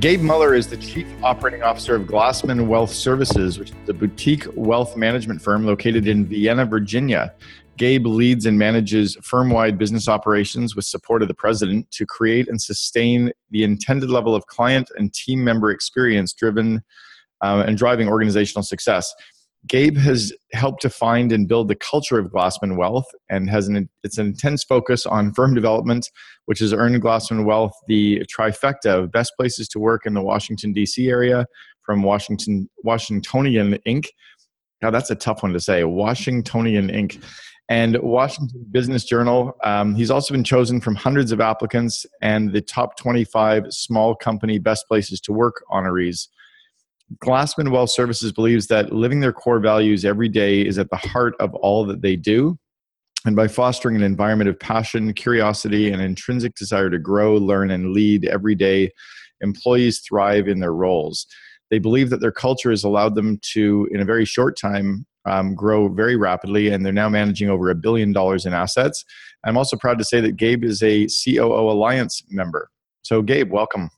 Gabe Muller is the Chief Operating Officer of Glassman Wealth Services, which is a boutique wealth management firm located in Vienna, Virginia. Gabe leads and manages firm wide business operations with support of the president to create and sustain the intended level of client and team member experience driven uh, and driving organizational success. Gabe has helped to find and build the culture of Glassman Wealth and has an it's an intense focus on firm development, which has earned Glassman Wealth the trifecta of best places to work in the Washington D.C. area from Washington Washingtonian Inc. Now that's a tough one to say, Washingtonian Inc. And Washington Business Journal. Um, he's also been chosen from hundreds of applicants and the top 25 small company best places to work honorees. Glassman Wealth Services believes that living their core values every day is at the heart of all that they do. And by fostering an environment of passion, curiosity, and intrinsic desire to grow, learn, and lead every day, employees thrive in their roles. They believe that their culture has allowed them to, in a very short time, um, grow very rapidly, and they're now managing over a billion dollars in assets. I'm also proud to say that Gabe is a COO Alliance member. So, Gabe, welcome.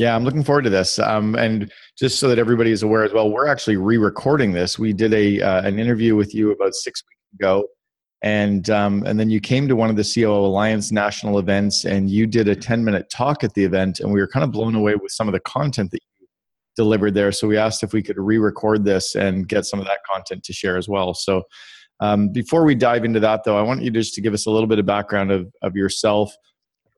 Yeah, I'm looking forward to this. Um, and just so that everybody is aware as well, we're actually re-recording this. We did a uh, an interview with you about six weeks ago, and um, and then you came to one of the COO Alliance national events, and you did a 10 minute talk at the event, and we were kind of blown away with some of the content that you delivered there. So we asked if we could re-record this and get some of that content to share as well. So um, before we dive into that, though, I want you just to give us a little bit of background of of yourself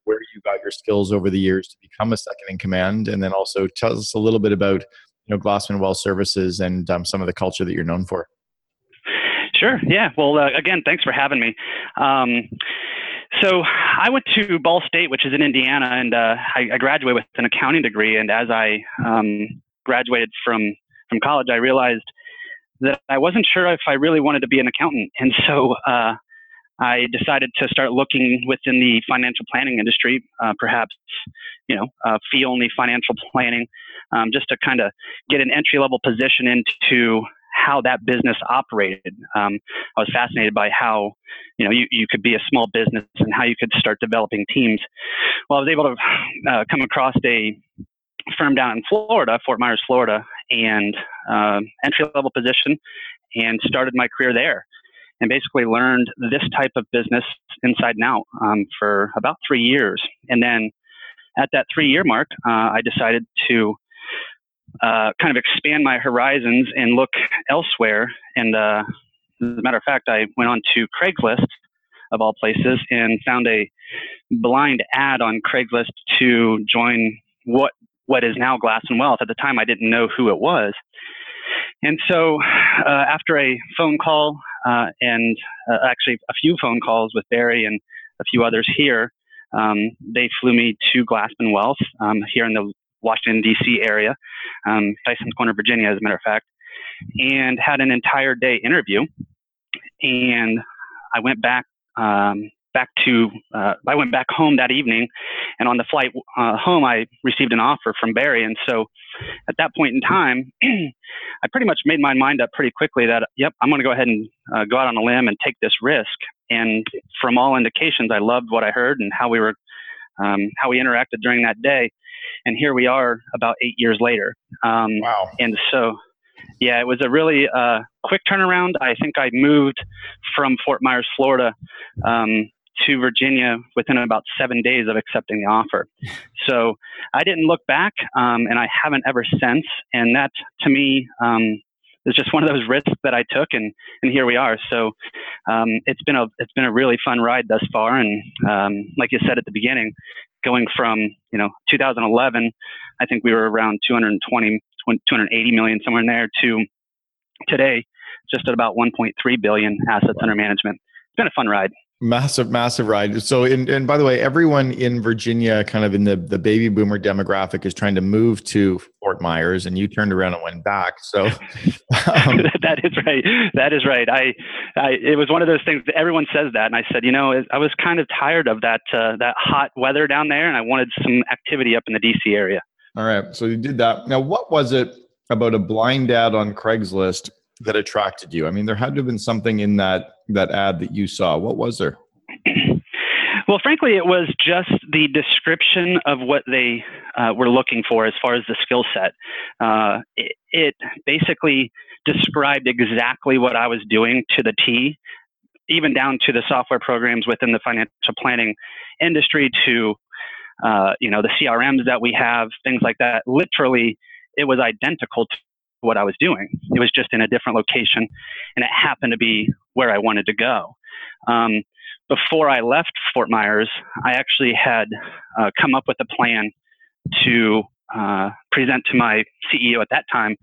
where you got your skills over the years to become a second in command, and then also tell us a little bit about you know Glassman Wealth Services and um, some of the culture that you're known for. Sure. Yeah. Well, uh, again, thanks for having me. Um, so I went to Ball State, which is in Indiana, and uh, I, I, graduated with an accounting degree. And as I um, graduated from from college, I realized that I wasn't sure if I really wanted to be an accountant. And so uh, I decided to start looking within the financial planning industry, uh, perhaps, you know, uh, fee only financial planning, um, just to kind of get an entry level position into how that business operated. Um, I was fascinated by how, you know, you, you could be a small business and how you could start developing teams. Well, I was able to uh, come across a firm down in Florida, Fort Myers, Florida, and uh, entry level position, and started my career there and basically learned this type of business inside and out um, for about three years. And then at that three year mark, uh, I decided to uh, kind of expand my horizons and look elsewhere. And uh, as a matter of fact, I went on to Craigslist of all places and found a blind ad on Craigslist to join what what is now Glassman Wealth. At the time, I didn't know who it was. And so, uh, after a phone call uh, and uh, actually a few phone calls with Barry and a few others here, um, they flew me to Glassman Wealth um, here in the Washington, D.C. area, um, Tysons Corner, Virginia, as a matter of fact, and had an entire day interview. And I went back um, back to uh, I went back home that evening, and on the flight uh, home, I received an offer from Barry. And so, at that point in time, I pretty much made my mind up pretty quickly that yep, I'm going to go ahead and uh, go out on a limb and take this risk. And from all indications, I loved what I heard and how we were um, how we interacted during that day. And here we are, about eight years later. Um, wow! And so. Yeah, it was a really uh, quick turnaround. I think I moved from Fort Myers, Florida, um, to Virginia within about seven days of accepting the offer. So I didn't look back, um, and I haven't ever since. And that, to me, um, is just one of those risks that I took, and and here we are. So um, it's been a it's been a really fun ride thus far, and um, like you said at the beginning, going from you know 2011, I think we were around 220 280 million somewhere in there to today just at about 1.3 billion assets under management. It's been a fun ride. Massive, massive ride. So, and, and by the way, everyone in Virginia, kind of in the, the baby boomer demographic, is trying to move to Fort Myers, and you turned around and went back. So, um, that is right. That is right. I, I, it was one of those things that everyone says that, and I said, you know, I was kind of tired of that uh, that hot weather down there, and I wanted some activity up in the DC area. All right. So you did that. Now, what was it about a blind ad on Craigslist that attracted you? I mean, there had to have been something in that that ad that you saw. What was there? Well, frankly, it was just the description of what they uh, were looking for as far as the skill set. Uh, it, it, basically described exactly what I was doing to the T, even down to the software programs within the financial planning industry, to uh, you know the CRMs that we have, things like that. Literally, it was identical to what I was doing. It was just in a different location, and it happened to be where I wanted to go. Um, before I left Fort Myers, I actually had uh, come up with a plan to uh, present to my CEO at that time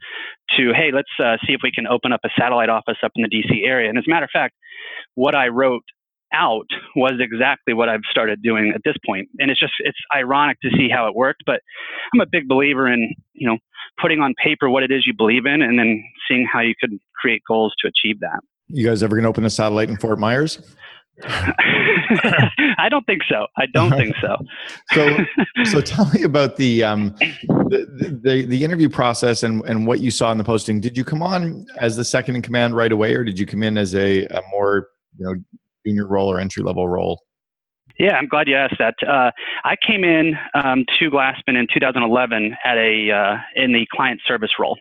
to, hey, let's uh, see if we can open up a satellite office up in the DC area. And as a matter of fact, what I wrote out was exactly what I've started doing at this point. And it's just it's ironic to see how it worked, but I'm a big believer in, you know, putting on paper what it is you believe in and then seeing how you could create goals to achieve that. You guys ever going to open a satellite in Fort Myers? I don't think so. I don't think so. so, so tell me about the, um, the, the the interview process and and what you saw in the posting. Did you come on as the second in command right away, or did you come in as a, a more you know junior role or entry level role? Yeah, I'm glad you asked that. Uh, I came in um, to Glassman in 2011 at a uh, in the client service role.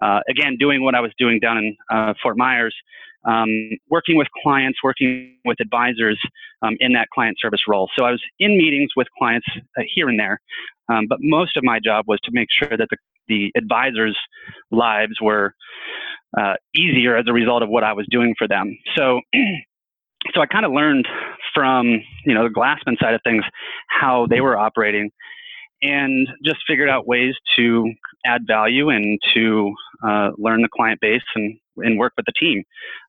Uh, again, doing what I was doing down in uh, Fort Myers, um, working with clients, working with advisors um, in that client service role. So I was in meetings with clients uh, here and there, um, but most of my job was to make sure that the, the advisors' lives were uh, easier as a result of what I was doing for them. So so I kind of learned from you know the Glassman side of things how they were operating, and just figured out ways to add value and to uh, learn the client base and and work with the team.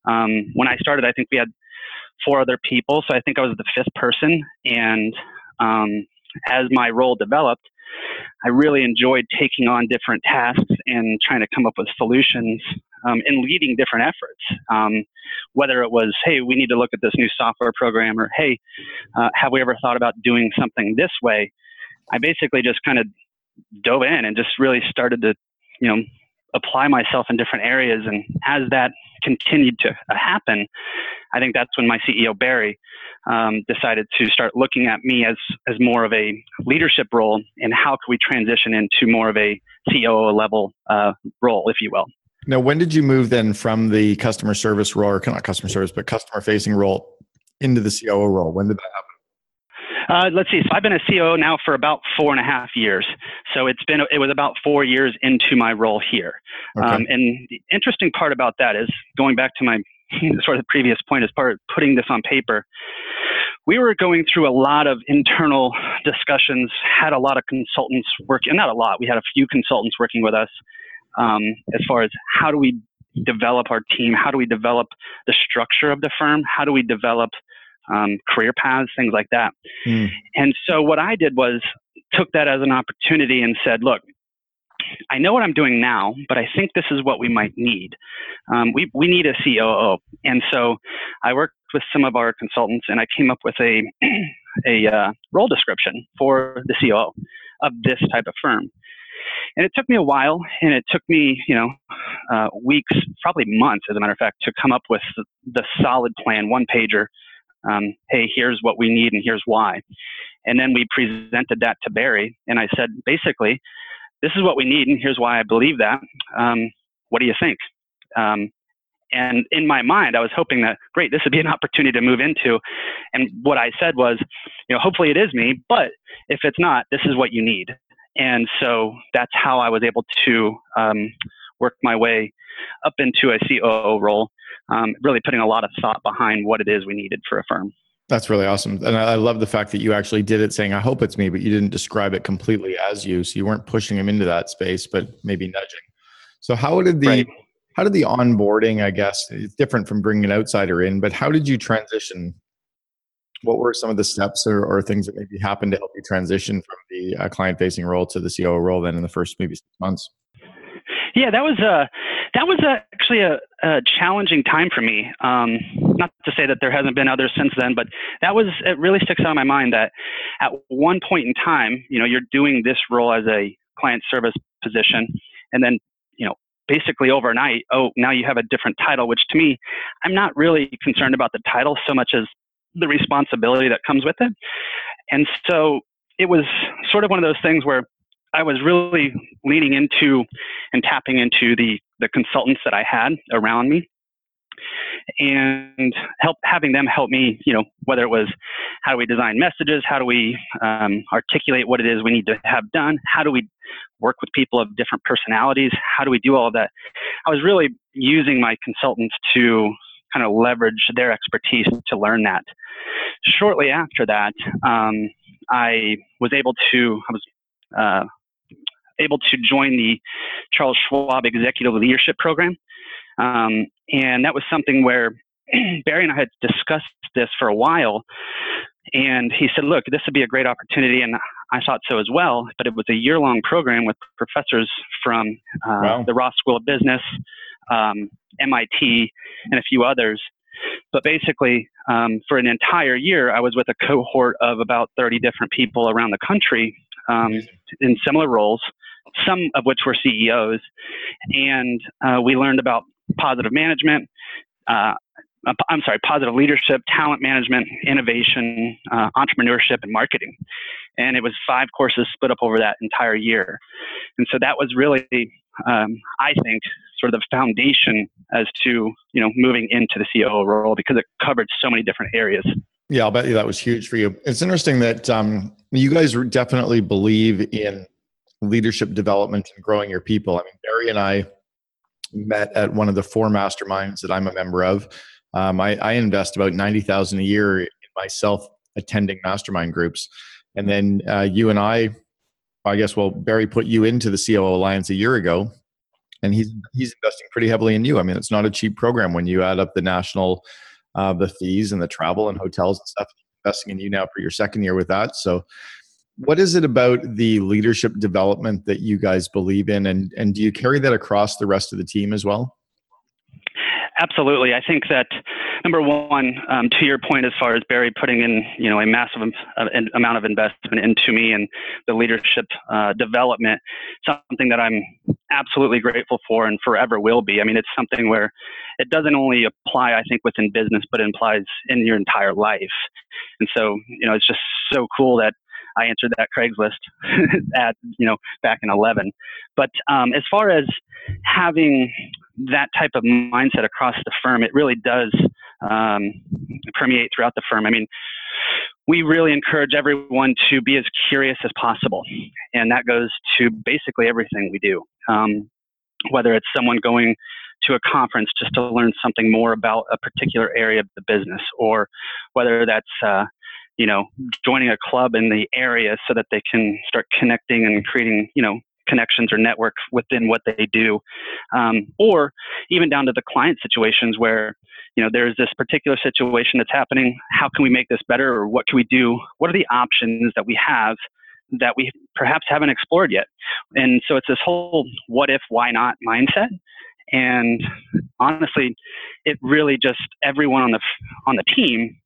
Um, when I started, I think we had four other people, so I think I was the fifth person. And um, as my role developed, I really enjoyed taking on different tasks and trying to come up with solutions um, and leading different efforts. Um, whether it was, hey, we need to look at this new software program, or hey, uh, have we ever thought about doing something this way? I basically just kind of dove in and just really started to, you know, apply myself in different areas. And as that continued to happen, I think that's when my CEO Barry um, decided to start looking at me as as more of a leadership role and how could we transition into more of a COO level uh, role, if you will. Now, when did you move then from the customer service role, or not customer service, but customer facing role into the COO role? When did that happen? Uh, let's see. So I've been a COO now for about four and a half years. So it's been it was about four years into my role here. Okay. Um, and the interesting part about that is going back to my sort of the previous point as part of putting this on paper. We were going through a lot of internal discussions. Had a lot of consultants working, not a lot. We had a few consultants working with us um, as far as how do we develop our team, how do we develop the structure of the firm, how do we develop um, career paths, things like that. Mm. And so what I did was took that as an opportunity and said, look, I know what I'm doing now, but I think this is what we might need. Um, we, we need a COO. And so I worked with some of our consultants and I came up with a, a uh, role description for the COO of this type of firm. And it took me a while, and it took me, you know, uh, weeks, probably months, as a matter of fact, to come up with the solid plan, one pager um, hey, here's what we need and here's why. And then we presented that to Barry, and I said, basically, this is what we need, and here's why I believe that. Um, what do you think? Um, and in my mind, I was hoping that, great, this would be an opportunity to move into. And what I said was, you know, hopefully it is me, but if it's not, this is what you need. And so that's how I was able to um, work my way up into a COO role um, really putting a lot of thought behind what it is we needed for a firm. That's really awesome. And I love the fact that you actually did it saying, I hope it's me, but you didn't describe it completely as you. So you weren't pushing him into that space, but maybe nudging. So how did the, right. how did the onboarding, I guess it's different from bringing an outsider in, but how did you transition what were some of the steps or, or things that maybe happened to help you transition from the uh, client facing role to the COO role then in the first maybe six months? Yeah, that was a uh, that was a, actually a, a, challenging time for me. Um, not to say that there hasn't been others since then, but that was it. Really sticks out in my mind that at one point in time, you know, you're doing this role as a client service position, and then you know, basically overnight, oh, now you have a different title. Which to me, I'm not really concerned about the title so much as the responsibility that comes with it. And so it was sort of one of those things where I was really leaning into and tapping into the the consultants that I had around me. And help having them help me you know whether it was how do we design messages? How do we um, articulate what it is we need to have done? How do we work with people of different personalities? How do we do all that? I was really using my consultants to kind of leverage their expertise to learn that. Shortly after that um, i was able to i was uh, able to join the Charles Schwab Executive Leadership Program. Um, and that was something where Barry and I had discussed this for a while. And he said, Look, this would be a great opportunity. And I thought so as well. But it was a year long program with professors from uh, wow. the Ross School of Business, um, MIT, and a few others. But basically, um, for an entire year, I was with a cohort of about 30 different people around the country um, in similar roles, some of which were CEOs. And uh, we learned about positive management. Uh, uh, I'm sorry, positive leadership, talent management, innovation, uh, entrepreneurship, and marketing. And it was five courses split up over that entire year. And so that was really, um, I think, sort of the foundation as to you know moving into the COO role because it covered so many different areas. Yeah, I'll bet you that was huge for you. It's interesting that um, you guys definitely believe in leadership development and growing your people. I mean, Barry and I met at one of the four masterminds that I'm a member of. Um, I, I, invest about ninety thousand a year in myself attending mastermind groups, and then uh, you and I, I guess, well, Barry put you into the COO Alliance a year ago, and he's he's investing pretty heavily in you. I mean, it's not a cheap program when you add up the national uh, the fees and the travel and hotels and stuff. Investing in you now for your second year with that. So, what is it about the leadership development that you guys believe in, and and do you carry that across the rest of the team as well? Absolutely. I think that number one, um, to your point, as far as Barry putting in, you know, a massive uh, amount of investment into me and the leadership uh, development, something that I'm absolutely grateful for and forever will be. I mean, it's something where it doesn't only apply, I think, within business, but it applies in your entire life. And so, you know, it's just so cool that I answered that Craigslist at you know back in 11. But um, as far as having that type of mindset across the firm, it really does um, permeate throughout the firm. I mean, we really encourage everyone to be as curious as possible, and that goes to basically everything we do. Um, whether it's someone going to a conference just to learn something more about a particular area of the business, or whether that's uh, you know, joining a club in the area so that they can start connecting and creating, you know, connections or networks within what they do, um, or even down to the client situations where you know there's this particular situation that's happening. How can we make this better, or what can we do? What are the options that we have that we perhaps haven't explored yet? And so it's this whole what if, why not mindset. And honestly, it really just everyone on the on the team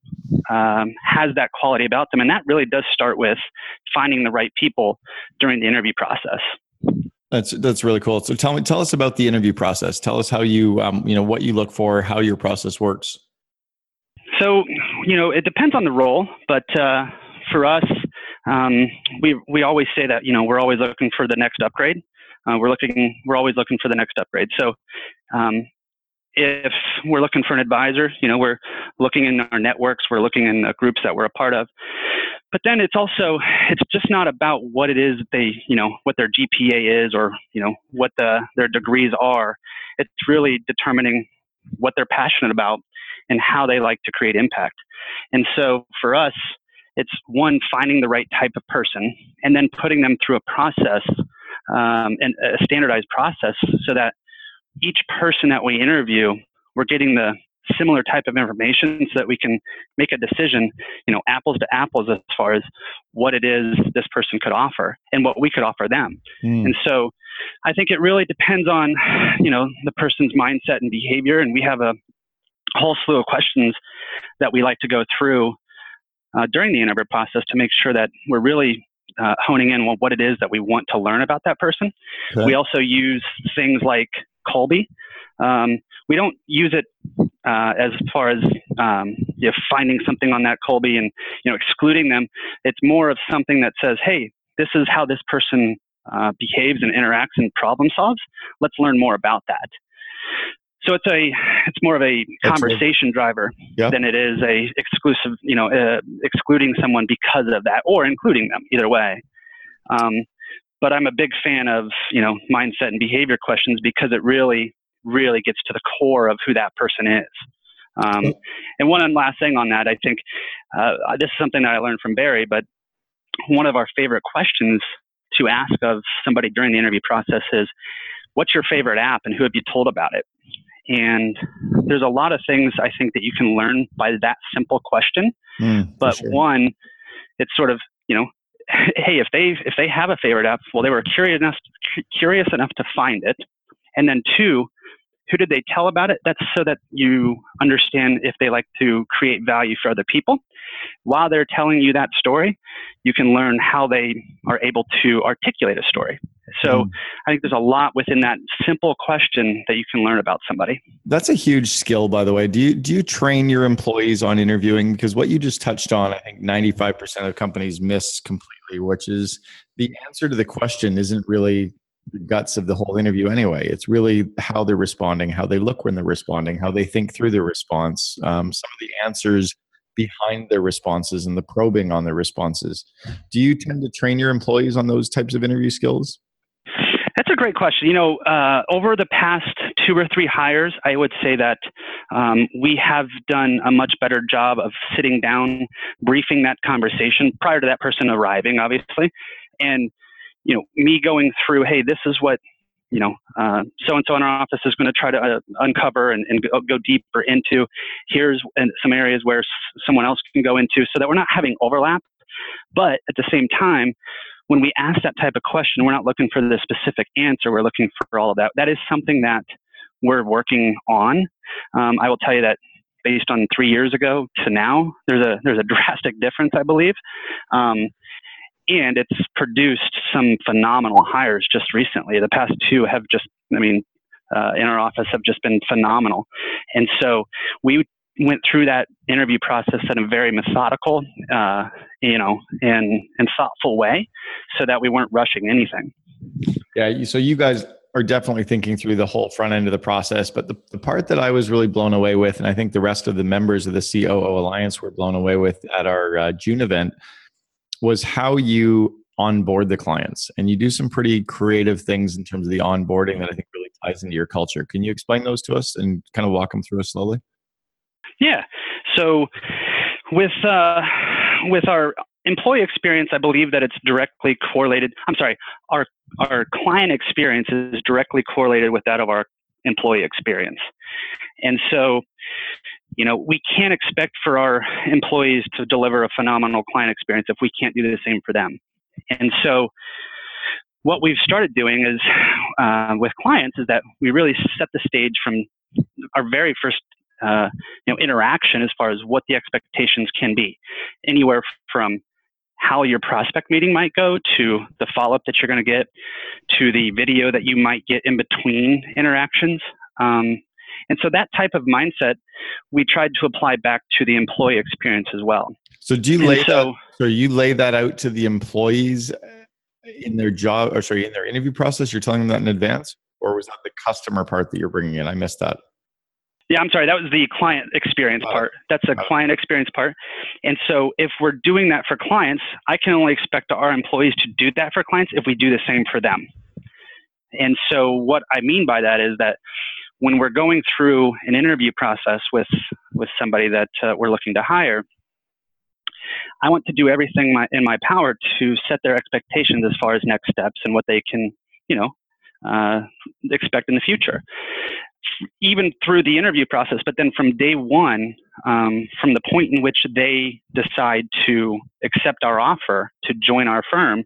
um, has that quality about them, and that really does start with finding the right people during the interview process. That's that's really cool. So tell me, tell us about the interview process. Tell us how you um, you know what you look for, how your process works. So you know it depends on the role, but uh, for us, um, we we always say that you know we're always looking for the next upgrade. Uh, we're looking we're always looking for the next upgrade. So um, if we're looking for an advisor, you know, we're looking in our networks, we're looking in the groups that we're a part of. But then it's also it's just not about what it is that they, you know, what their GPA is or, you know, what the their degrees are. It's really determining what they're passionate about and how they like to create impact. And so for us, it's one finding the right type of person and then putting them through a process um, and a standardized process so that each person that we interview, we're getting the similar type of information so that we can make a decision, you know, apples to apples as far as what it is this person could offer and what we could offer them. Mm. And so I think it really depends on, you know, the person's mindset and behavior. And we have a whole slew of questions that we like to go through uh, during the interview process to make sure that we're really uh, honing in on what it is that we want to learn about that person. Okay. We also use things like Kolbe. Um, we don't use it uh, as far as um, you know, finding something on that Kolbe and you know excluding them. It's more of something that says, "Hey, this is how this person uh, behaves and interacts and problem solves. Let's learn more about that." So it's a it's more of a conversation driver yeah. than it is a exclusive, you know, uh, excluding someone because of that or including them. Either way. Um, but I'm a big fan of you know mindset and behavior questions because it really really gets to the core of who that person is. Um, and one last thing on that, I think uh, this is something that I learned from Barry, but one of our favorite questions to ask of somebody during the interview process is, "What's your favorite app, and who have you told about it?" And there's a lot of things I think that you can learn by that simple question. Mm, but sure. one, it's sort of you know, hey, if they if they have a favorite app, well, they were curious enough curious enough to find it, and then two, who did they tell about it? That's so that you understand if they like to create value for other people. While they're telling you that story, you can learn how they are able to articulate a story. So mm. I think there's a lot within that simple question that you can learn about somebody. That's a huge skill, by the way. Do you do you train your employees on interviewing? Because what you just touched on, I think 95% of companies miss completely, which is the answer to the question isn't really the guts of the whole interview anyway. It's really how they're responding, how they look when they're responding, how they think through their response, um, some of the answers behind their responses and the probing on their responses. Do you tend to train your employees on those types of interview skills? That's a great question. You know, uh, over the past two or three hires, I would say that um, we have done a much better job of sitting down, briefing that conversation prior to that person arriving, obviously, and you know, me going through, hey, this is what you know, so and so in our office is going to try to uh, uncover and, and go, go, deeper into. Here's some areas where someone else can go into, so that we're not having overlap. But at the same time, when we ask that type of question, we're not looking for the specific answer. We're looking for all of that. That is something that we're working on. Um, I will tell you that based on three years ago to now, there's a there's a drastic difference, I believe. Um, and it's produced some phenomenal hires just recently. The past two have just, I mean, uh, in our office have just been phenomenal. And so we went through that interview process in a very methodical, uh, you know, and, and thoughtful way so that we weren't rushing anything. Yeah. So you guys are definitely thinking through the whole front end of the process. But the, the part that I was really blown away with, and I think the rest of the members of the COO Alliance were blown away with at our uh, June event, was how you onboard the clients. And you do some pretty creative things in terms of the onboarding that I think really ties into your culture. Can you explain those to us and kind of walk them through slowly? Yeah. So with uh, with our employee experience, I believe that it's directly correlated. I'm sorry, our our client experience is directly correlated with that of our employee experience. And so you know, we can't expect for our employees to deliver a phenomenal client experience if we can't do the same for them. And so, what we've started doing is uh, with clients is that we really set the stage from our very first uh, you know interaction as far as what the expectations can be, anywhere from how your prospect meeting might go to the follow up that you're going to get to the video that you might get in between interactions. Um, and so that type of mindset we tried to apply back to the employee experience as well. So do you lay so, that so you lay that out to the employees uh, in their job or sorry in their interview process you're telling them that in advance or was that the customer part that you're bringing in? I missed that. Yeah, I'm sorry. That was the client experience part. That's a client experience part. And so if we're doing that for clients, I can only expect our employees to do that for clients if we do the same for them. And so what I mean by that is that when we're going through an interview process with with somebody that uh, we're looking to hire, I want to do everything my, in my power to set their expectations as far as next steps and what they can, you know, uh, expect in the future. even through the interview process, but then from day one, um, from the point in which they decide to accept our offer to join our firm,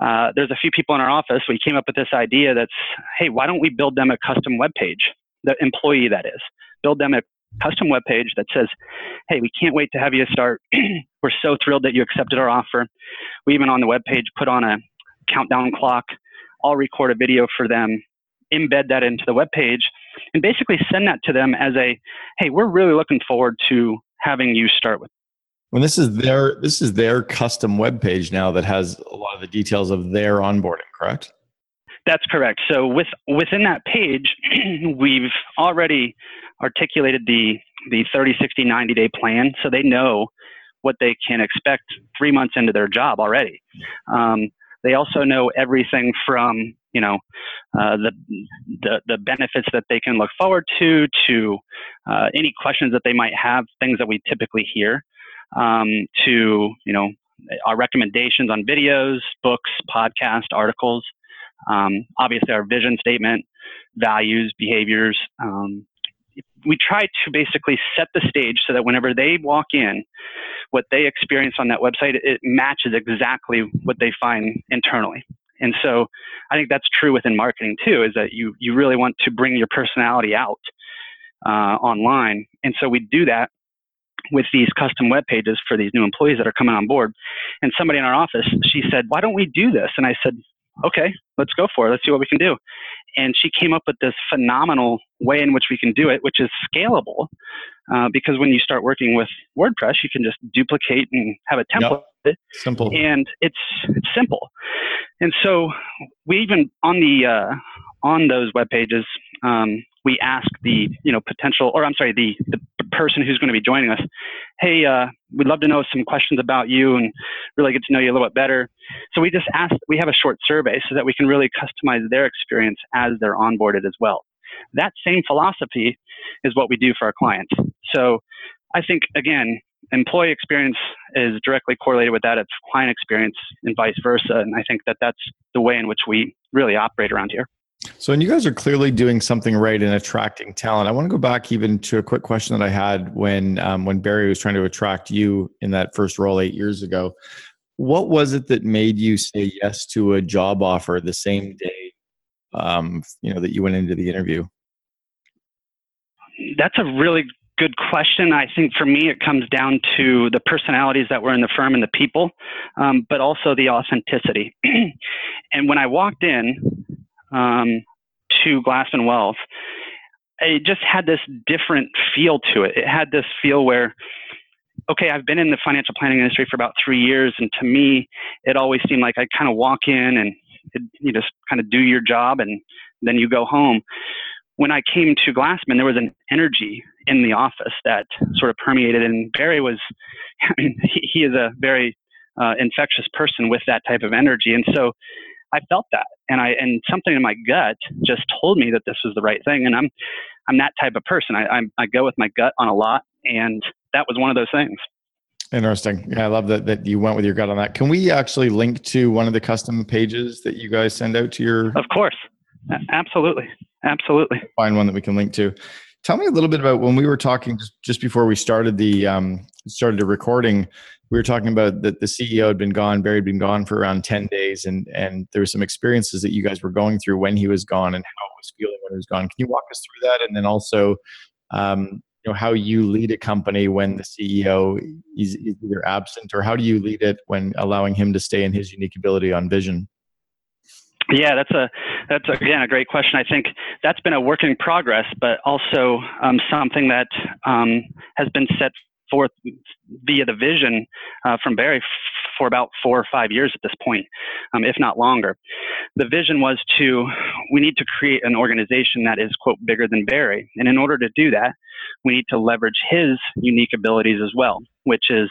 uh, there's a few people in our office. We came up with this idea that's, hey, why don't we build them a custom web page? The employee, that is, build them a custom web page that says, hey, we can't wait to have you start. We're so thrilled that you accepted our offer. We even on the web page put on a countdown clock. I'll record a video for them, embed that into the web page, and basically send that to them as a, hey, we're really looking forward to having you start with. When this is their this is their custom web page now that has a lot of the details of their onboarding, correct? That's correct. So with within that page, we've already articulated the the 30, 60, 90 day plan, so they know what they can expect three months into their job already. Um, they also know everything from you know uh, the, the, the benefits that they can look forward to to uh, any questions that they might have, things that we typically hear, um, to you know our recommendations on videos, books, podcast, articles. Um, obviously, our vision statement, values, behaviors. Um, we try to basically set the stage so that whenever they walk in, what they experience on that website, it matches exactly what they find internally. And so I think that's true within marketing too, is that you, you really want to bring your personality out uh, online. And so we do that with these custom web pages for these new employees that are coming on board. And somebody in our office, she said, why don't we do this? And I said, okay, let's go for it. Let's see what we can do. And she came up with this phenomenal way in which we can do it, which is scalable. Uh, because when you start working with WordPress, you can just duplicate and have a template. Yep. Simple. And it's it's simple. And so we even on the uh, on those web pages, um, we ask the you know potential, or I'm sorry, the the person who's going to be joining us, hey, uh, we'd love to know some questions about you and really get to know you a little bit better. So we just ask, we have a short survey so that we can really customize their experience as they're onboarded as well. That same philosophy is what we do for our clients. So I think again, employee experience is directly correlated with that of client experience and vice versa. And I think that that's the way in which we really operate around here. So, and you guys are clearly doing something right in attracting talent. I want to go back even to a quick question that I had when um, when Barry was trying to attract you in that first role eight years ago. What was it that made you say yes to a job offer the same day, um, you know, that you went into the interview? That's a really good question. I think for me, it comes down to the personalities that were in the firm and the people, um, but also the authenticity. and when I walked in, um, to Glassman Wealth, it just had this different feel to it. It had this feel where, okay, I've been in the financial planning industry for about three years, and to me, it always seemed like I kind of walk in and it, you just kind of do your job and then you go home. When I came to Glassman, there was an energy in the office that sort of permeated, and Barry was, I mean, he, he is a very uh, infectious person with that type of energy, and so I felt that, and I and something in my gut just told me that this was the right thing. And I'm I'm that type of person. I I'm, I go with my gut on a lot, and that was one of those things. Interesting. Yeah, I love that that you went with your gut on that. Can we actually link to one of the custom pages that you guys send out to your? Of course, absolutely, absolutely. Find one that we can link to. Tell me a little bit about when we were talking just, just before we started the um, started the recording we were talking about that the CEO had been gone, Barry had been gone for around 10 days, and and there were some experiences that you guys were going through when he was gone and how it was feeling when he was gone. Can you walk us through that? And then also, um, you know, how you lead a company when the CEO is, is either absent, or how do you lead it when allowing him to stay in his unique ability on vision? Yeah, that's a that's again a great question. I think that's been a work in progress, but also um, something that um, has been set forth via the vision uh, from Barry for about four or five years at this point, um, if not longer. The vision was to, we need to create an organization that is, quote, bigger than Barry. And in order to do that, we need to leverage his unique abilities as well, which is,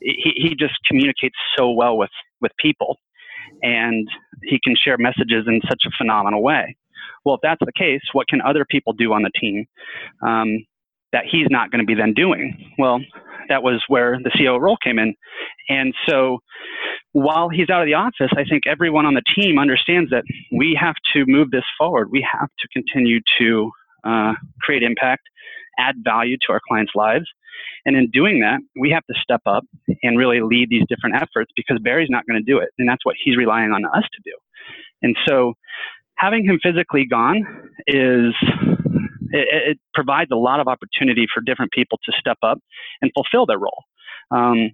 he, he just communicates so well with, with people and he can share messages in such a phenomenal way. Well, if that's the case, what can other people do on the team? Um, that he's not going to be then doing. Well, that was where the CEO role came in. And so while he's out of the office, I think everyone on the team understands that we have to move this forward. We have to continue to uh, create impact, add value to our clients' lives. And in doing that, we have to step up and really lead these different efforts because Barry's not going to do it. And that's what he's relying on us to do. And so having him physically gone is it, it, provides a lot of opportunity for different people to step up and fulfill their role. Um,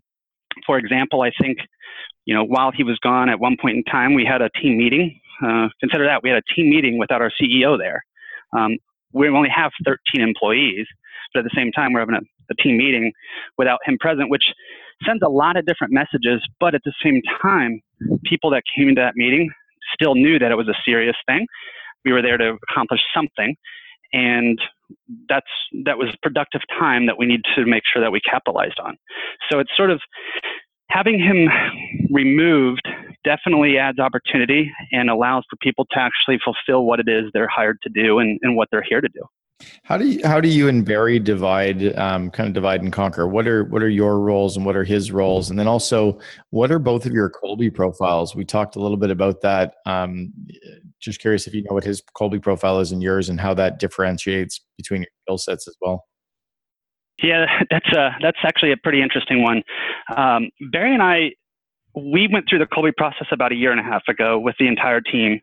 for example, I think you know while he was gone, at one point in time, we had a team meeting. Uh, consider that we had a team meeting without our CEO there. Um, we only have 13 employees, but at the same time, we're having a, a team meeting without him present, which sends a lot of different messages. But at the same time, people that came into that meeting still knew that it was a serious thing. We were there to accomplish something, and that's that was productive time that we need to make sure that we capitalized on. So it's sort of having him removed definitely adds opportunity and allows for people to actually fulfill what it is they're hired to do and, and what they're here to do. How do you how do you and Barry divide um, kind of divide and conquer? What are what are your roles and what are his roles? And then also, what are both of your Kolbe profiles? We talked a little bit about that. Um, just curious if you know what his Kolbe profile is and yours, and how that differentiates between your skill sets as well. Yeah, that's a that's actually a pretty interesting one. Um, Barry and I we went through the Kolbe process about a year and a half ago with the entire team.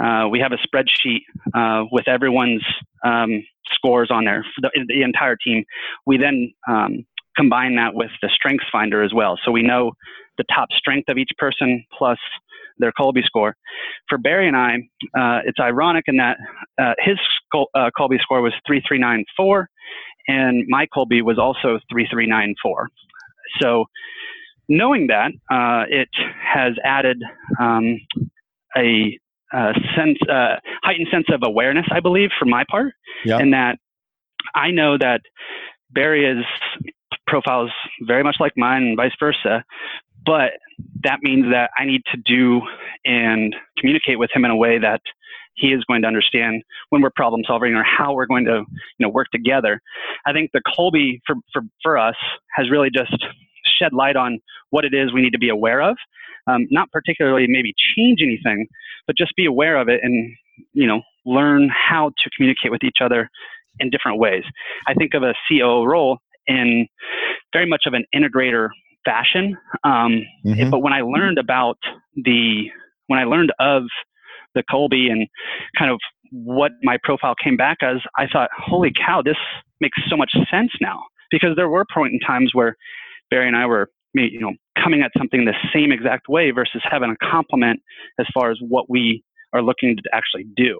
Uh, we have a spreadsheet uh, with everyone's um, scores on there the, the, entire team. We then um, combine that with the Strengths Finder as well, so we know the top strength of each person plus their Kolbe score. For Barry and I, uh, it's ironic in that uh, his uh, Kolbe score was 3394, and my Kolbe was also 3394. So knowing that, uh, it has added um, a, a, sense, uh, heightened sense of awareness, I believe, for my part, yep. and that I know that Barry's profile is very much like mine, and vice versa. But that means that I need to do and communicate with him in a way that he is going to understand when we're problem solving or how we're going to you know work together. I think the Kolbe for for, for us has really just shed light on what it is we need to be aware of. Um, not particularly maybe change anything, but just be aware of it and you know learn how to communicate with each other in different ways. I think of a COO role in very much of an integrator fashion. Um, mm-hmm. But when I learned about the when I learned of the Kolbe and kind of what my profile came back as, I thought, holy cow, this makes so much sense now. Because there were point in times where Barry and I were, you know, coming at something the same exact way versus having a complement as far as what we are looking to actually do.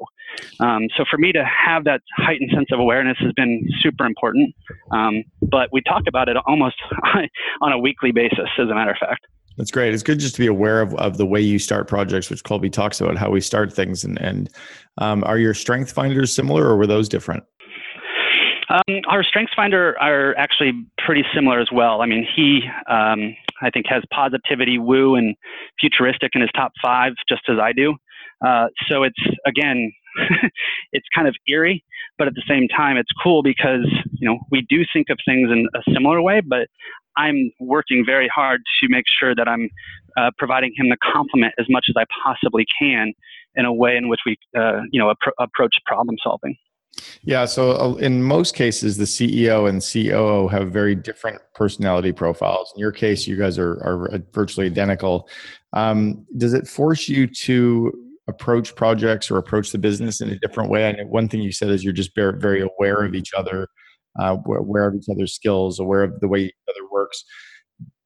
Um, so for me to have that heightened sense of awareness has been super important. Um, but we talk about it almost on a weekly basis, as a matter of fact. That's great. It's good just to be aware of, of the way you start projects, which Kolbe talks about how we start things. And, and um, are your strength finders similar or were those different? Um, our strengths finder are actually pretty similar as well. I mean, he, um, I think, has positivity, woo, and futuristic in his top five, just as I do. Uh, so it's again, it's kind of eerie, but at the same time, it's cool because you know we do think of things in a similar way, but I'm working very hard to make sure that I'm uh, providing him the complement as much as I possibly can in a way in which we, uh, you know, appro- approach problem solving. Yeah. So uh, in most cases, the CEO and COO have very different personality profiles. In your case, you guys are, are virtually identical. Um, does it force you to approach projects or approach the business in a different way? And one thing you said is you're just very aware of each other, uh, aware of each other's skills, aware of the way each other works.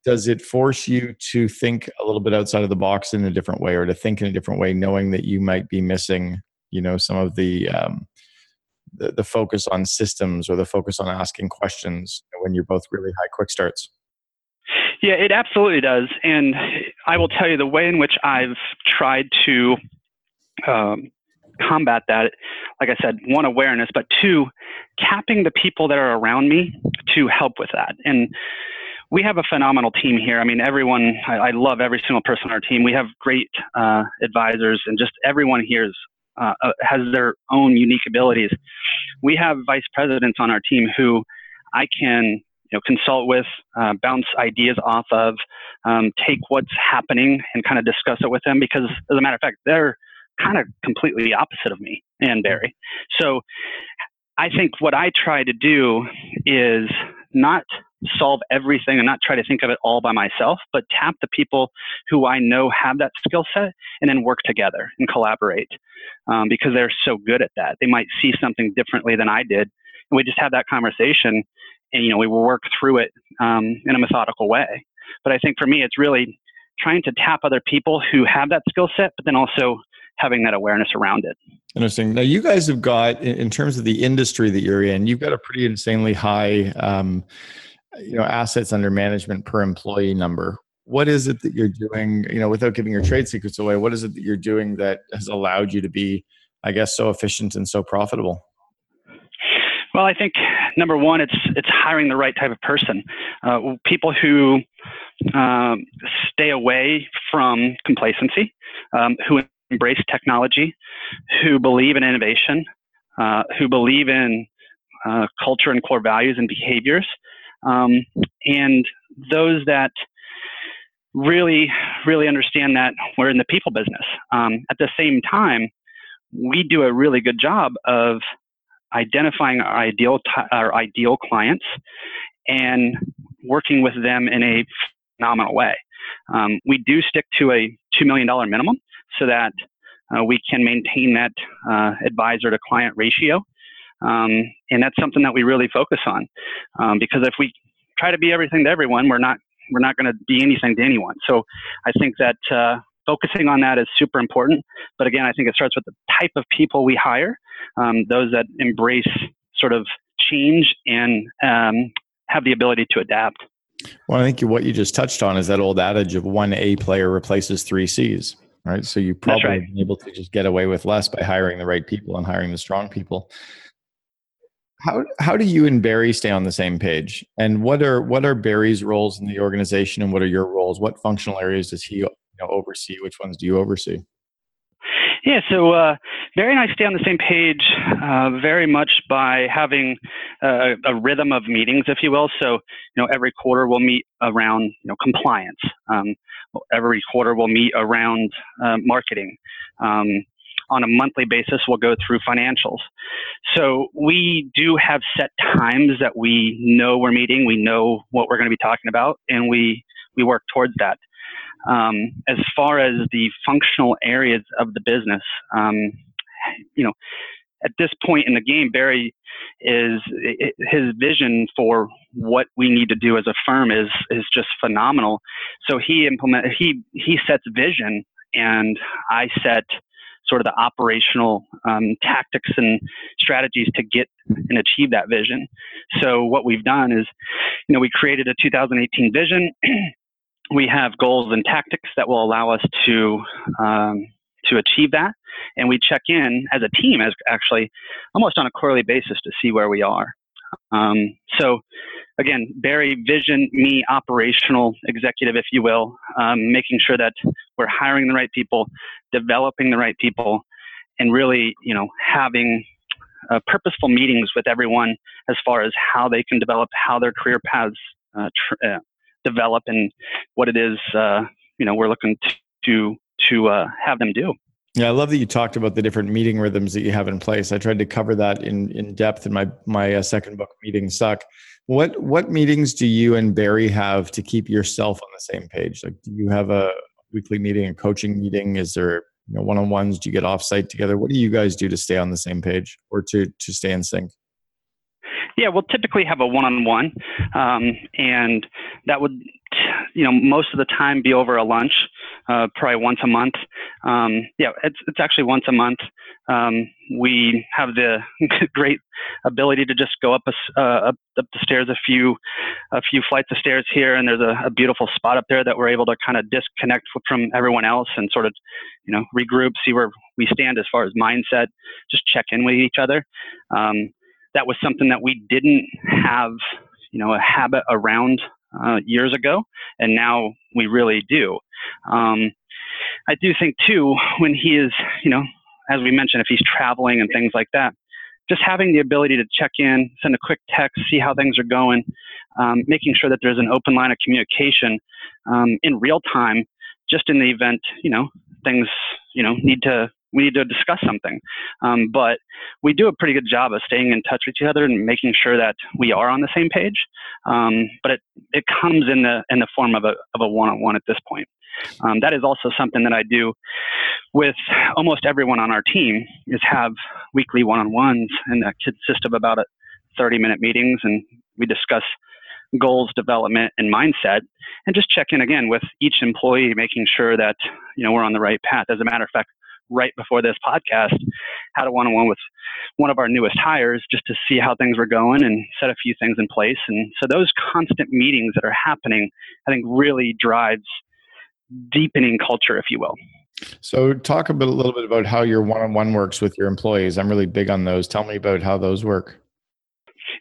Does it force you to think a little bit outside of the box in a different way, or to think in a different way, knowing that you might be missing, you know, some of the um, the, the focus on systems or the focus on asking questions when you're both really high quick starts? Yeah, it absolutely does. And I will tell you the way in which I've tried to um, combat that, like I said, one, awareness, but two, capping the people that are around me to help with that. And we have a phenomenal team here. I mean, everyone, I, I love every single person on our team. We have great uh, advisors, and just everyone here is, uh, uh, has their own unique abilities. We have vice presidents on our team who I can you know, consult with, uh, bounce ideas off of, um, take what's happening and kind of discuss it with them because, as a matter of fact, they're kind of completely opposite of me and Barry. So I think what I try to do is not solve everything and not try to think of it all by myself, but tap the people who I know have that skill set and then work together and collaborate um, because they're so good at that. They might see something differently than I did. And we just have that conversation and, you know, we work through it um, in a methodical way. But I think for me, it's really trying to tap other people who have that skill set, but then also having that awareness around it. Interesting. Now, you guys have got, in terms of the industry that you're in, you've got a pretty insanely high, um, you know, assets under management per employee number. What is it that you're doing, you know, without giving your trade secrets away? What is it that you're doing that has allowed you to be, I guess, so efficient and so profitable? Well, I think number one, it's it's hiring the right type of person, uh, people who um, stay away from complacency, um, who embrace technology, who believe in innovation, uh, who believe in uh, culture and core values and behaviors, um, and those that really, really understand that we're in the people business. Um, at the same time, we do a really good job of identifying our ideal t- our ideal clients and working with them in a phenomenal way. Um, we do stick to a $2 million minimum so that uh, we can maintain that uh, advisor to client ratio. Um, and that's something that we really focus on um, because if we try to be everything to everyone, we're not we're not going to be anything to anyone. So I think that uh, focusing on that is super important. But again, I think it starts with the type of people we hire, um, those that embrace sort of change and um, have the ability to adapt. Well, I think what you just touched on is that old adage of one A player replaces three C's, right? So you probably right. able to just get away with less by hiring the right people and hiring the strong people. How how do you and Barry stay on the same page? And what are what are Barry's roles in the organization, and what are your roles? What functional areas does he you know, oversee? Which ones do you oversee? Yeah, so uh, Barry and I stay on the same page uh, very much by having a, rhythm of meetings, if you will. So, you know, every quarter we'll meet around, you know, compliance. Um, every quarter we'll meet around uh, marketing. Um, on a monthly basis, we'll go through financials. So we do have set times that we know we're meeting. We know what we're going to be talking about, and we we work towards that. Um, as far as the functional areas of the business, um, you know, at this point in the game, Barry is his vision for what we need to do as a firm is is just phenomenal. So he implement he he sets vision, and I set sort of the operational um, tactics and strategies to get and achieve that vision. So what we've done is, you know, we created a 2018 vision. we have goals and tactics that will allow us to um, to achieve that, and we check in as a team, as actually almost on a quarterly basis to see where we are. Um, so, again, Barry, vision, me, operational executive, if you will, um, making sure that we're hiring the right people, developing the right people, and really, you know, having uh, purposeful meetings with everyone as far as how they can develop, how their career paths uh, tr- uh, develop and what it is uh, you know we're looking to to uh, have them do. Yeah, I love that you talked about the different meeting rhythms that you have in place. I tried to cover that in in depth in my my uh, second book, Meetings Suck. What what meetings do you and Barry have to keep yourself on the same page? Like, do you have a weekly meeting, a coaching meeting? Is there you know one on ones? Do you get offsite together? What do you guys do to stay on the same page or to to stay in sync? Yeah, we'll typically have a one-on-one, um, and that would, you know, most of the time be over a lunch, uh, probably once a month. Um, yeah, it's it's actually once a month. Um, we have the great ability to just go up a, uh, up, up the stairs a few a few flights of stairs here, and there's a, a beautiful spot up there that we're able to kind of disconnect from everyone else and sort of, you know, regroup, see where we stand as far as mindset, just check in with each other. Um, that was something that we didn't have, you know, a habit around uh, years ago, and now we really do. Um, I do think too, when he is, you know, as we mentioned, if he's traveling and things like that, just having the ability to check in, send a quick text, see how things are going, um, making sure that there's an open line of communication um, in real time, just in the event, you know, things, you know, need to we need to discuss something. Um, but we do a pretty good job of staying in touch with each other and making sure that we are on the same page. Um, but it, it comes in the in the form of a of a one on one at this point. Um, that is also something that I do with almost everyone on our team is have weekly one on ones, and that consist of about a 30 minute meetings, and we discuss goals development and mindset and just check in again with each employee making sure that you know we're on the right path. As a matter of fact right before this podcast had a one-on-one with one of our newest hires just to see how things were going and set a few things in place. And so those constant meetings that are happening i think really drives deepening culture if you will. So talk a bit a little bit about how your one-on-one works with your employees. I'm really big on those. Tell me about how those work.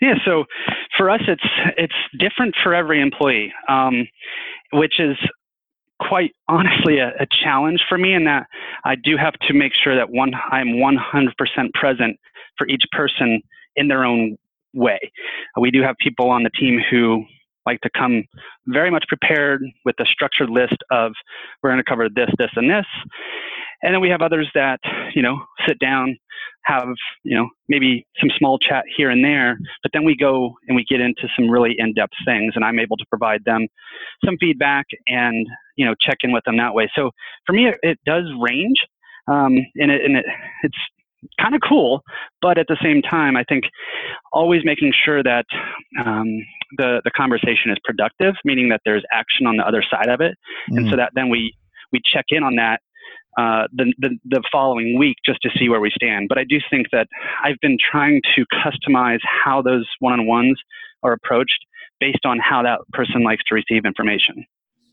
Yeah, so for us, it's it's different for every employee, um, which is quite honestly a, a, challenge for me in that I do have to make sure that one I'm 100% present for each person in their own way. We do have people on the team who like to come very much prepared with a structured list of we're going to cover this, this, and this. And then we have others that, you know, sit down, have, you know, maybe some small chat here and there, but then we go and we get into some really in-depth things and I'm able to provide them some feedback and, you know, check in with them that way. So for me, it, it does range. Um, and it, and it, it's kind of cool, but at the same time, I think always making sure that um, the the conversation is productive, meaning that there's action on the other side of it, mm. and so mm. that then we we check in on that uh, the, the, the following week just to see where we stand. But I do think that I've been trying to customize how those one-on-ones are approached based on how that person likes to receive information.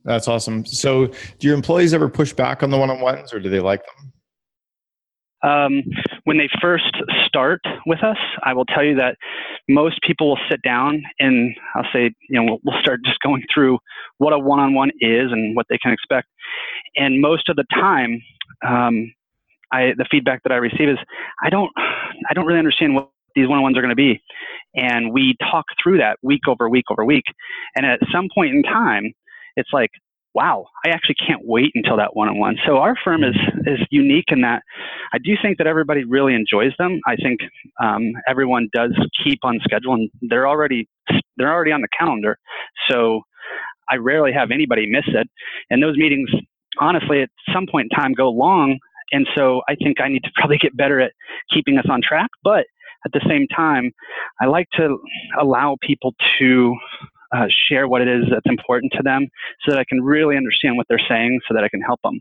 That's awesome. So, do your employees ever push back on the one-on-ones, or do they like them? Um, when they first start with us, I will tell you that most people will sit down and I'll say, you know, we'll, we'll start just going through what a one-on-one is and what they can expect. And most of the time, um, I, the feedback that I receive is, I don't, I don't really understand what these one-on-ones are going to be. And we talk through that week over week over week. And at some point in time, it's like, wow, I actually can't wait until that one-on-one. So our firm is is unique in that I do think that everybody really enjoys them. I think um, everyone does keep on schedule, and they're already they're already on the calendar. So I rarely have anybody miss it. And those meetings, honestly, at some point in time, go long. And so I think I need to probably get better at keeping us on track. But at the same time, I like to allow people to uh, share what it is that's important to them so that I can really understand what they're saying so that I can help them.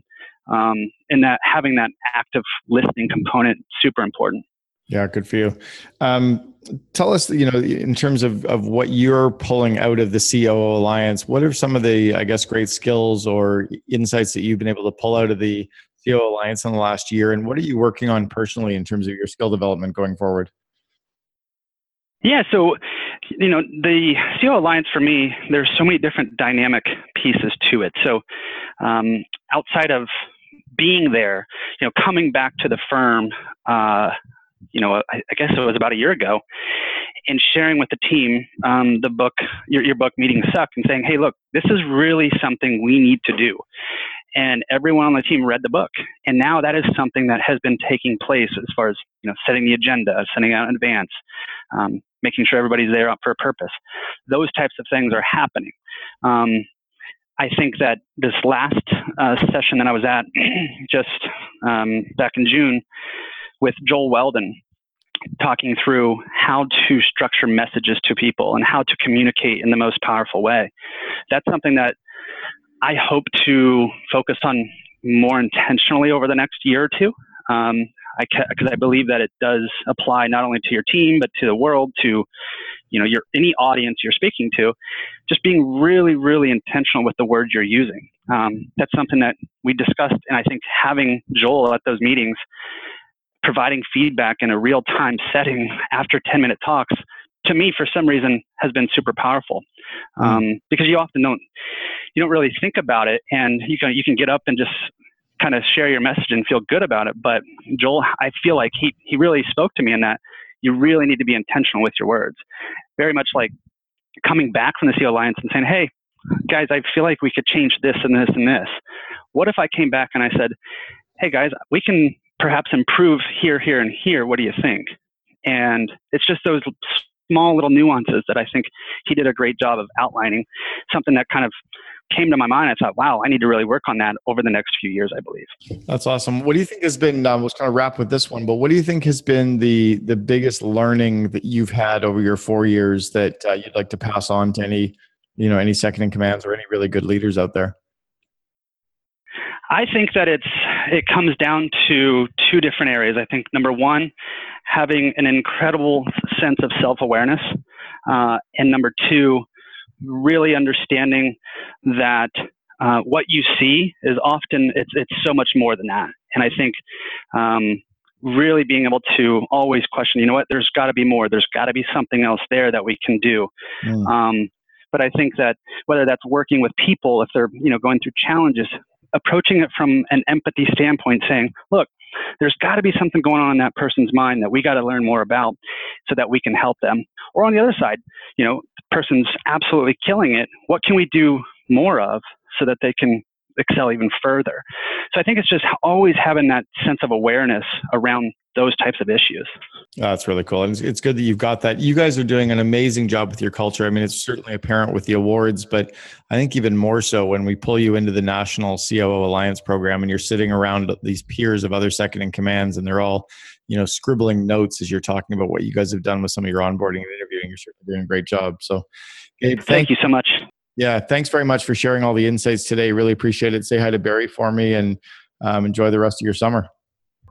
Um, and that having that active listening component super important. Yeah, good for you. Um, tell us, you know, in terms of, of what you're pulling out of the COO Alliance, what are some of the, I guess, great skills or insights that you've been able to pull out of the COO Alliance in the last year? And what are you working on personally in terms of your skill development going forward? Yeah, so you know the COO Alliance for me, there's so many different dynamic pieces to it. So um, outside of being there, you know, coming back to the firm, uh, you know, I, I, guess it was about a year ago, and sharing with the team um, the book, your, your book, Meeting Suck, and saying, hey, look, this is really something we need to do and everyone on the team read the book. And now that is something that has been taking place as far as you know, setting the agenda, sending out in advance, um, making sure everybody's there for a purpose. Those types of things are happening. Um, I think that this last uh, session that I was at, just um, back in June, with Joel Weldon, talking through how to structure messages to people and how to communicate in the most powerful way. That's something that I hope to focus on more intentionally over the next year or two. Um, because I, I, believe that it does apply not only to your team but to the world, to you know your any audience you're speaking to. Just being really, really intentional with the words you're using. Um, that's something that we discussed, and I think having Joel at those meetings, providing feedback in a real time setting after 10 minute talks to me for some reason has been super powerful mm. um, because you often don't you don't really think about it and you can you can get up and just kind of share your message and feel good about it but joel i feel like he he really spoke to me in that you really need to be intentional with your words very much like coming back from the COO Alliance and saying hey guys i feel like we could change this and this and this what if i came back and i said hey guys we can perhaps improve here, here, and here. What do you think? And it's just those small little nuances that I think he did a great job of outlining. Something that kind of came to my mind. I thought, wow, I need to really work on that over the next few years. I believe. That's awesome. What do you think has been? I was kind of wrap with this one, but what do you think has been the the biggest learning that you've had over your four years that uh, you'd like to pass on to any, you know, any second in commands or any really good leaders out there? I think that it's it comes down to two different areas. I think number one, having an incredible sense of self awareness, uh, and number two, really understanding that uh, what you see is often it's it's so much more than that. And I think um, really being able to always question, you know what, there's got to be more. There's got to be something else there that we can do. Mm. Um, but I think that whether that's working with people, if they're you know going through challenges, approaching it from an empathy standpoint, saying, look, there's got to be something going on in that person's mind that we got to learn more about so that we can help them. Or on the other side, you know, the person's absolutely killing it. What can we do more of so that they can excel even further? So I think it's just always having that sense of awareness around those types of issues. Oh, that's really cool. And it's, it's good that you've got that. You guys are doing an amazing job with your culture. I mean, it's certainly apparent with the awards, but I think even more so when we pull you into the National COO Alliance program and you're sitting around these peers of other second in commands and they're all, you know, scribbling notes as you're talking about what you guys have done with some of your onboarding and interviewing. You're certainly doing a great job. So, Gabe, thank, thank you so much. Yeah, thanks very much for sharing all the insights today. Really appreciate it. Say hi to Barry for me and um, enjoy the rest of your summer.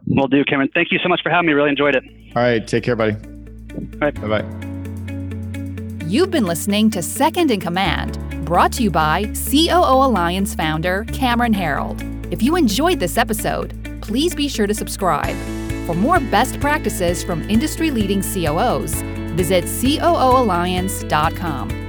Will do, Cameron. Thank you so much for having me. Really enjoyed it. All right. Take care, buddy. All right. Bye bye. You've been listening to Second in Command, brought to you by COO Alliance founder Cameron Herold. If you enjoyed this episode, please be sure to subscribe. For more best practices from industry leading COOs, visit COOalliance.com.